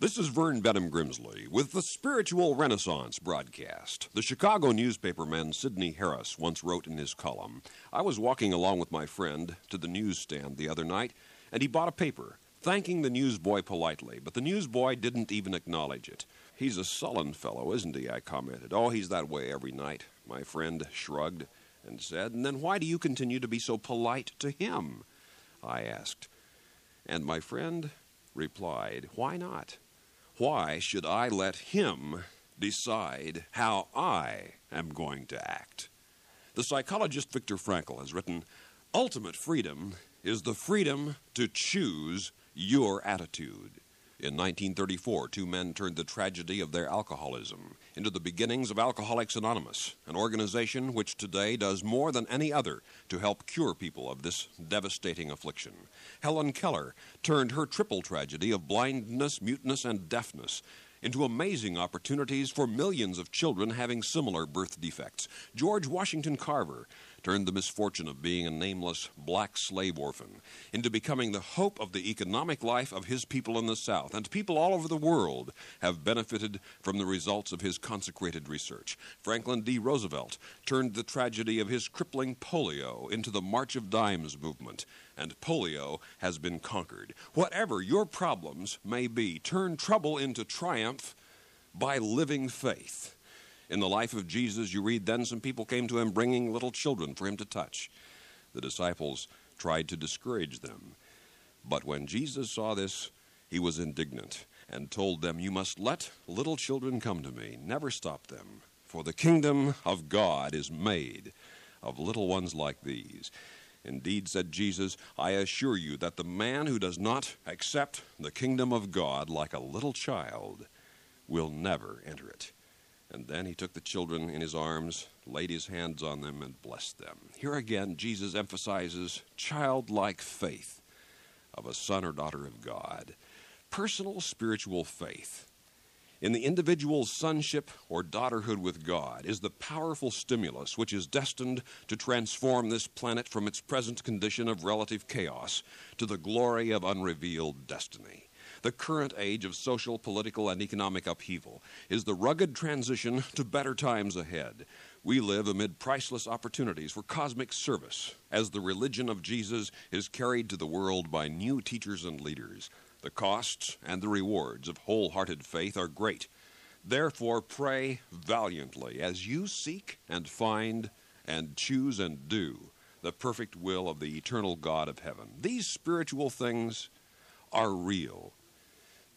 This is Vern Benham Grimsley with the Spiritual Renaissance broadcast. The Chicago newspaperman Sydney Harris once wrote in his column I was walking along with my friend to the newsstand the other night, and he bought a paper, thanking the newsboy politely, but the newsboy didn't even acknowledge it. He's a sullen fellow, isn't he? I commented. Oh, he's that way every night. My friend shrugged and said, And then why do you continue to be so polite to him? I asked. And my friend replied, Why not? Why should I let him decide how I am going to act? The psychologist Viktor Frankl has written Ultimate freedom is the freedom to choose your attitude. In 1934, two men turned the tragedy of their alcoholism into the beginnings of Alcoholics Anonymous, an organization which today does more than any other to help cure people of this devastating affliction. Helen Keller turned her triple tragedy of blindness, muteness, and deafness into amazing opportunities for millions of children having similar birth defects. George Washington Carver turned the misfortune of being a nameless black slave orphan into becoming the hope of the economic life of his people in the South, and people all over the world have benefited from the results of his consecrated research. Franklin D. Roosevelt turned the tragedy of his crippling polio into the March of Dimes movement, and polio has been conquered. Whatever your problems may be, turn trouble into triumph by living faith. In the life of Jesus, you read, then some people came to him bringing little children for him to touch. The disciples tried to discourage them. But when Jesus saw this, he was indignant and told them, You must let little children come to me. Never stop them, for the kingdom of God is made of little ones like these. Indeed, said Jesus, I assure you that the man who does not accept the kingdom of God like a little child will never enter it. And then he took the children in his arms, laid his hands on them, and blessed them. Here again, Jesus emphasizes childlike faith of a son or daughter of God, personal spiritual faith. In the individual's sonship or daughterhood with God is the powerful stimulus which is destined to transform this planet from its present condition of relative chaos to the glory of unrevealed destiny. The current age of social, political, and economic upheaval is the rugged transition to better times ahead. We live amid priceless opportunities for cosmic service as the religion of Jesus is carried to the world by new teachers and leaders. The costs and the rewards of wholehearted faith are great. Therefore, pray valiantly as you seek and find and choose and do the perfect will of the eternal God of heaven. These spiritual things are real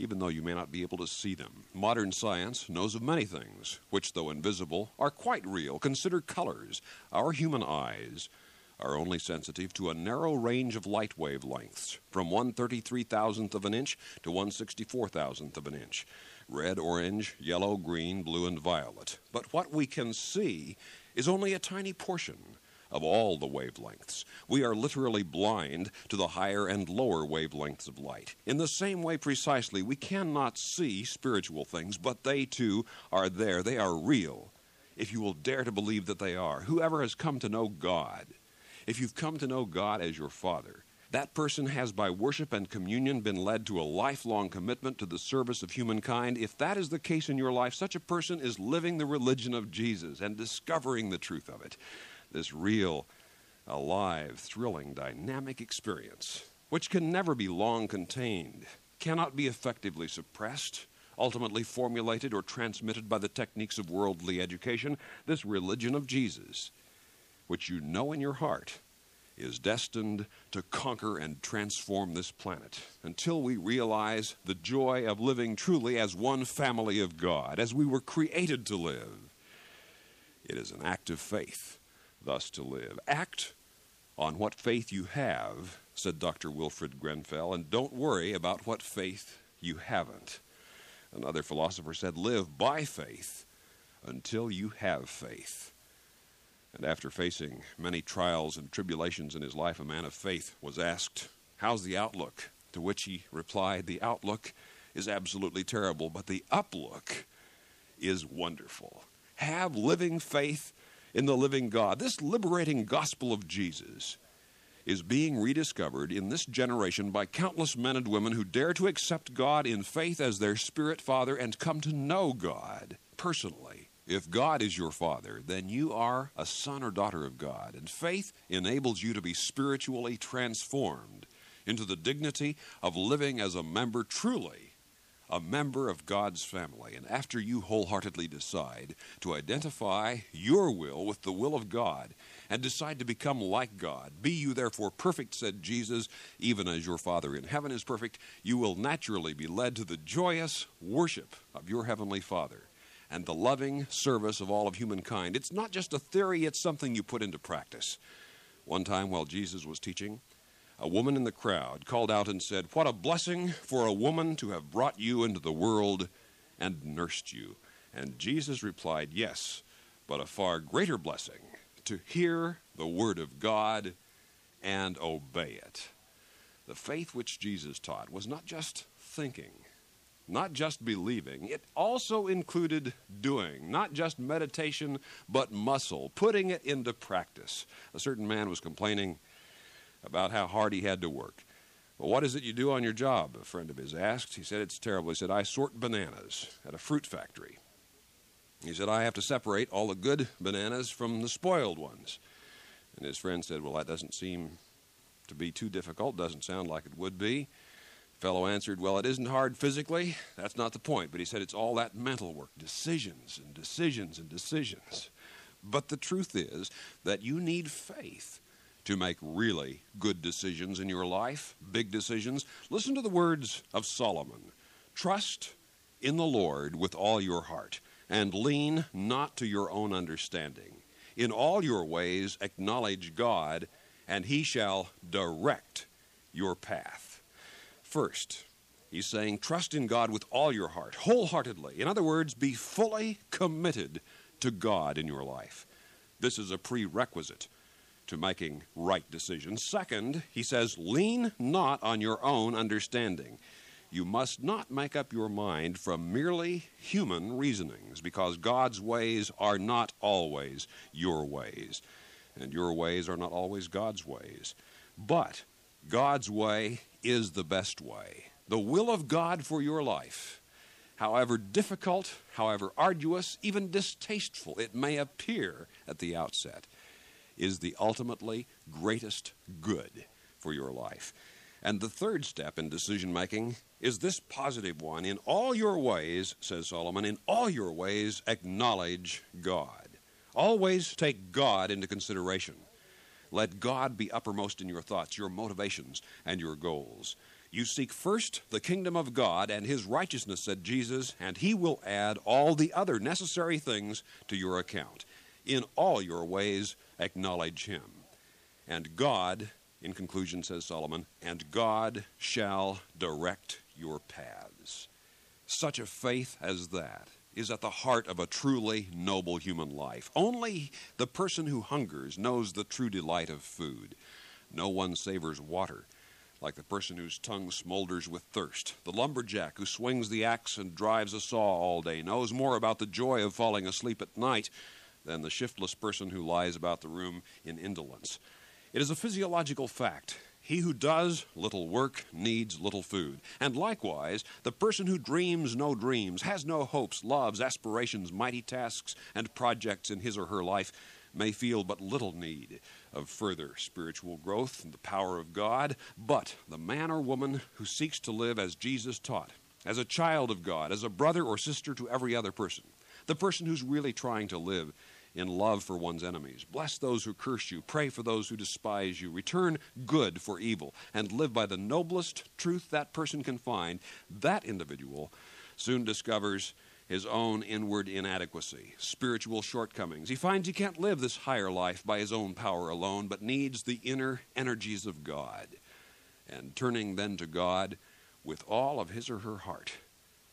even though you may not be able to see them. Modern science knows of many things, which, though invisible, are quite real. Consider colors. Our human eyes are only sensitive to a narrow range of light wavelengths, from 133 thousandth of an inch to 164 thousandth of an inch. Red, orange, yellow, green, blue, and violet. But what we can see is only a tiny portion of all the wavelengths. We are literally blind to the higher and lower wavelengths of light. In the same way, precisely, we cannot see spiritual things, but they too are there. They are real. If you will dare to believe that they are. Whoever has come to know God, if you've come to know God as your Father, that person has, by worship and communion, been led to a lifelong commitment to the service of humankind. If that is the case in your life, such a person is living the religion of Jesus and discovering the truth of it this real, alive, thrilling, dynamic experience, which can never be long contained, cannot be effectively suppressed, ultimately formulated or transmitted by the techniques of worldly education, this religion of Jesus, which you know in your heart, is destined to conquer and transform this planet until we realize the joy of living truly as one family of God, as we were created to live. It is an act of faith thus to live. Act on what faith you have, said Dr. Wilfred Grenfell, and don't worry about what faith you haven't. Another philosopher said, Live by faith until you have faith. And after facing many trials and tribulations in his life, a man of faith was asked, How's the outlook? To which he replied, The outlook is absolutely terrible, but the uplook is wonderful. Have living faith in the living God. This liberating gospel of Jesus is being rediscovered in this generation by countless men and women who dare to accept God in faith as their spirit father and come to know God personally. If God is your father, then you are a son or daughter of God, and faith enables you to be spiritually transformed into the dignity of living as a member truly a member of God's family. And after you wholeheartedly decide to identify your will with the will of God and decide to become like God, be you therefore perfect, said Jesus, even as your Father in heaven is perfect, you will naturally be led to the joyous worship of your Heavenly Father and the loving service of all of humankind. It's not just a theory, it's something you put into practice. One time while Jesus was teaching, a woman in the crowd called out and said, What a blessing for a woman to have brought you into the world and nursed you. And Jesus replied, Yes, but a far greater blessing to hear the word of God and obey it. The faith which Jesus taught was not just thinking, not just believing, it also included doing, not just meditation, but muscle, putting it into practice. A certain man was complaining about how hard he had to work. What is it you do on your job? A friend of his asked. He said, It's terrible. He said, I sort bananas at a fruit factory. He said, I have to separate all the good bananas from the spoiled ones. And his friend said, Well, that doesn't seem to be too difficult. Doesn't sound like it would be The fellow answered, Well, it isn't hard physically. That's not the point. But he said it's all that mental work decisions and decisions and decisions. But the truth is that you need faith to make really good decisions in your life, big decisions. Listen to the words of Solomon Trust in the Lord with all your heart, and lean not to your own understanding. In all your ways acknowledge God, and he shall direct your path. First, he's saying, trust in God with all your heart, wholeheartedly. In other words, be fully committed to God in your life. This is a prerequisite to making right decisions. Second, he says, lean not on your own understanding. You must not make up your mind from merely human reasonings, because God's ways are not always your ways, and your ways are not always God's ways. But God's way is the best way. The will of God for your life, however difficult, however arduous, even distasteful it may appear at the outset, is the ultimately greatest good for your life. And the third step in decision making is this positive one. In all your ways, says Solomon, in all your ways acknowledge God. Always take God into consideration. Let God be uppermost in your thoughts, your motivations, and your goals. You seek first the kingdom of God and his righteousness, said Jesus, and he will add all the other necessary things to your account. In all your ways, acknowledge him. And God, in conclusion, says Solomon, and God shall direct your paths. Such a faith as that is at the heart of a truly noble human life. Only the person who hungers knows the true delight of food. No one savors water like the person whose tongue smolders with thirst. The lumberjack who swings the axe and drives a saw all day knows more about the joy of falling asleep at night than the shiftless person who lies about the room in indolence. It is a physiological fact he who does little work needs little food. And likewise, the person who dreams no dreams, has no hopes, loves, aspirations, mighty tasks, and projects in his or her life may feel but little need of further spiritual growth and the power of God. But the man or woman who seeks to live as Jesus taught, as a child of God, as a brother or sister to every other person, the person who's really trying to live in love for one's enemies. Bless those who curse you. Pray for those who despise you. Return good for evil and live by the noblest truth that person can find. That individual soon discovers his own inward inadequacy, spiritual shortcomings. He finds he can't live this higher life by his own power alone, but needs the inner energies of God. And turning then to God with all of his or her heart,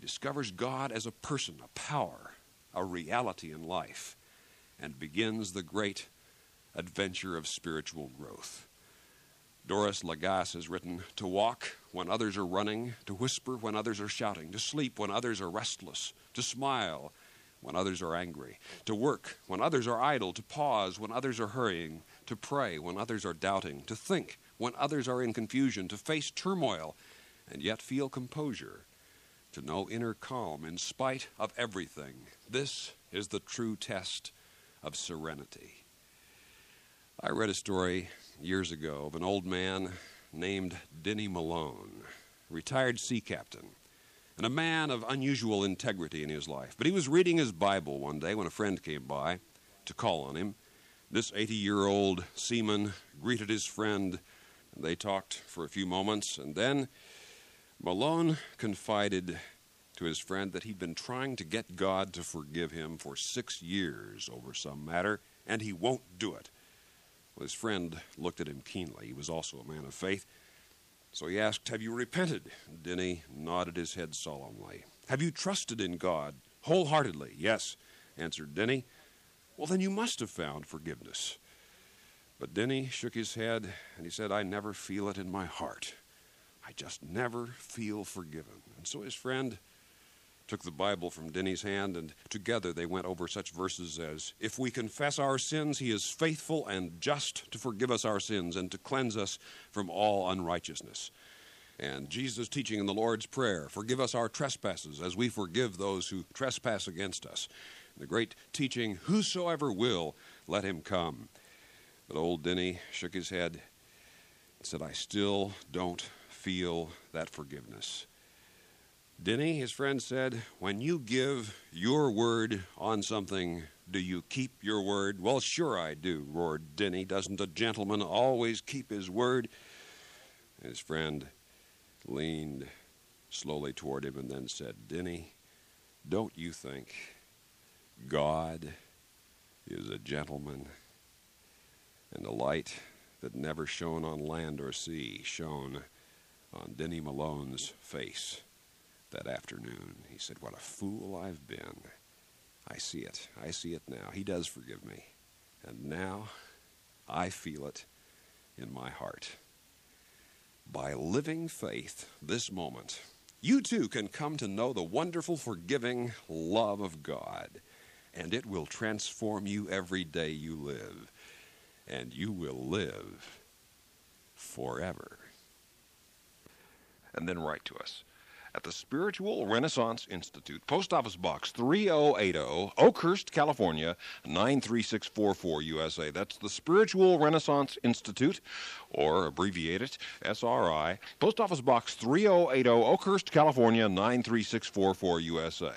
discovers God as a person, a power, a reality in life and begins the great adventure of spiritual growth. Doris Lagasse has written To walk when others are running, to whisper when others are shouting, to sleep when others are restless, to smile when others are angry, to work when others are idle, to pause when others are hurrying, to pray when others are doubting, to think when others are in confusion, to face turmoil and yet feel composure, to know inner calm in spite of everything. This is the true test of serenity. I read a story years ago of an old man named Denny Malone, retired sea captain, and a man of unusual integrity in his life. But he was reading his Bible one day when a friend came by to call on him. This 80 year old seaman greeted his friend, and they talked for a few moments, and then Malone confided to his friend that he'd been trying to get God to forgive him for six years over some matter, and he won't do it. Well, his friend looked at him keenly. He was also a man of faith. So he asked, Have you repented? Denny nodded his head solemnly. Have you trusted in God wholeheartedly? Yes, answered Denny. Well, then you must have found forgiveness. But Denny shook his head and he said, I never feel it in my heart. I just never feel forgiven. And so his friend took the Bible from Denny's hand, and together they went over such verses as If we confess our sins, he is faithful and just to forgive us our sins and to cleanse us from all unrighteousness. And Jesus' teaching in the Lord's Prayer Forgive us our trespasses as we forgive those who trespass against us. The great teaching Whosoever will, let him come. But old Denny shook his head and said, I still don't feel that forgiveness. Denny, his friend said, when you give your word on something, do you keep your word? Well, sure I do, roared Denny. Doesn't a gentleman always keep his word? His friend leaned slowly toward him and then said, Denny, don't you think God is a gentleman? And the light that never shone on land or sea shone on Denny Malone's face that afternoon. He said, What a fool I've been. I see it. I see it now. He does forgive me. And now I feel it in my heart. By living faith this moment, you too can come to know the wonderful, forgiving love of God, and it will transform you every day you live, and you will live forever. And then write to us at the Spiritual Renaissance Institute, Post Office Box 3080, Oakhurst, California 93644 USA. That's the Spiritual Renaissance Institute, or abbreviate it SRI, Post Office Box 3080, Oakhurst, California 93644 USA.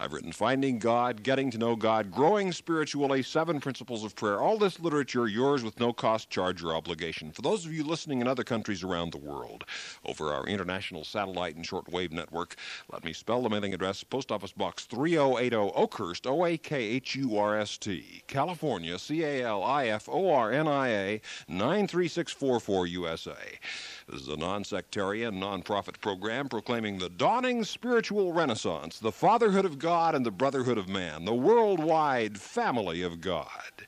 I've written Finding God, Getting to Know God, Growing Spiritually, Seven Principles of Prayer. All this literature yours with no cost, charge, or obligation. For those of you listening in other countries around the world, over our international satellite and shortwave network, let me spell the mailing address Post Office Box 3080 Oakhurst, O A K H U R S T, California, C A L I F O R N I A 93644 USA. This is a non sectarian, non profit program proclaiming the dawning spiritual renaissance, the fatherhood of God and the brotherhood of man, the worldwide family of God.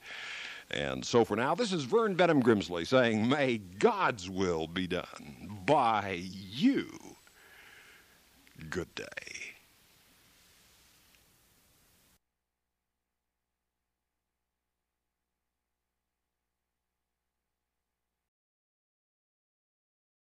And so for now, this is Vern Benham Grimsley saying, May God's will be done by you. Good day.